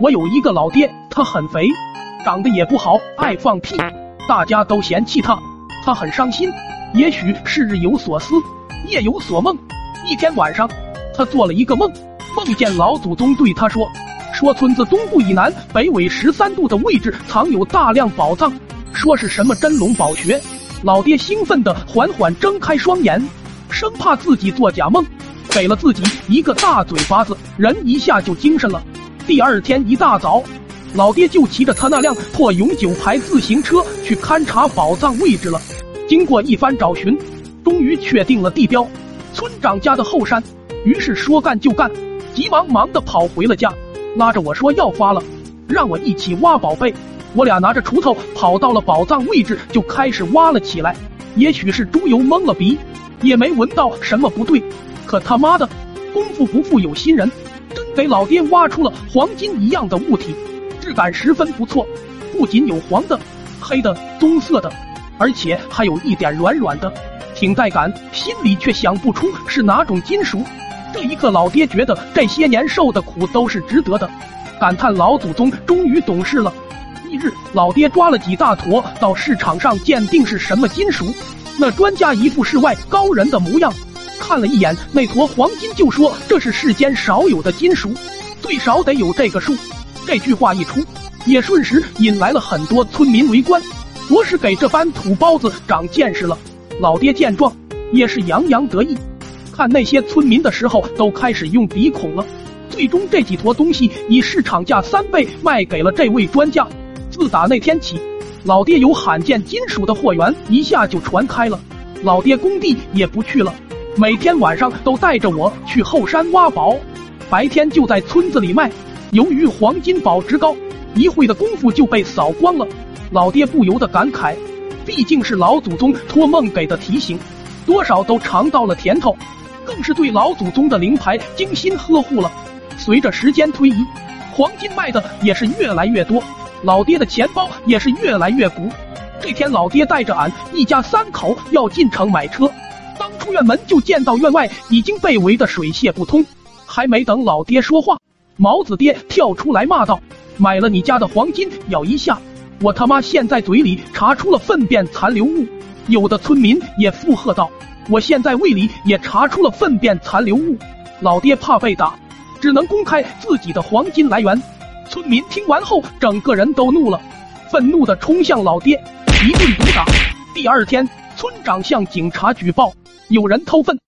我有一个老爹，他很肥，长得也不好，爱放屁，大家都嫌弃他，他很伤心。也许是日有所思，夜有所梦。一天晚上，他做了一个梦，梦见老祖宗对他说：“说村子东部以南北纬十三度的位置藏有大量宝藏，说是什么真龙宝穴。”老爹兴奋地缓缓睁开双眼，生怕自己做假梦，给了自己一个大嘴巴子，人一下就精神了。第二天一大早，老爹就骑着他那辆破永久牌自行车去勘察宝藏位置了。经过一番找寻，终于确定了地标——村长家的后山。于是说干就干，急忙忙的跑回了家，拉着我说要发了，让我一起挖宝贝。我俩拿着锄头跑到了宝藏位置，就开始挖了起来。也许是猪油蒙了鼻，也没闻到什么不对。可他妈的，功夫不负有心人，给老爹挖出了黄金一样的物体，质感十分不错。不仅有黄的、黑的、棕色的，而且还有一点软软的，挺带感。心里却想不出是哪种金属。这一刻，老爹觉得这些年受的苦都是值得的，感叹老祖宗终于懂事了。翌日，老爹抓了几大坨到市场上鉴定是什么金属。那专家一副世外高人的模样，看了一眼那坨黄金，就说这是世间少有的金属，最少得有这个数。这句话一出，也瞬时引来了很多村民围观，着实给这班土包子长见识了。老爹见状，也是洋洋得意。看那些村民的时候，都开始用鼻孔了。最终，这几坨东西以市场价三倍卖给了这位专家。自打那天起，老爹有罕见金属的货源一下就传开了。老爹工地也不去了，每天晚上都带着我去后山挖宝，白天就在村子里卖。由于黄金保值高，一会的功夫就被扫光了。老爹不由得感慨，毕竟是老祖宗托梦给的提醒，多少都尝到了甜头，更是对老祖宗的灵牌精心呵护了。随着时间推移，黄金卖的也是越来越多。老爹的钱包也是越来越鼓。这天，老爹带着俺一家三口要进城买车，刚出院门就见到院外已经被围得水泄不通。还没等老爹说话，毛子爹跳出来骂道：“买了你家的黄金咬一下，我他妈现在嘴里查出了粪便残留物。”有的村民也附和道：“我现在胃里也查出了粪便残留物。”老爹怕被打，只能公开自己的黄金来源。村民听完后，整个人都怒了，愤怒的冲向老爹，一顿毒打。第二天，村长向警察举报有人偷粪。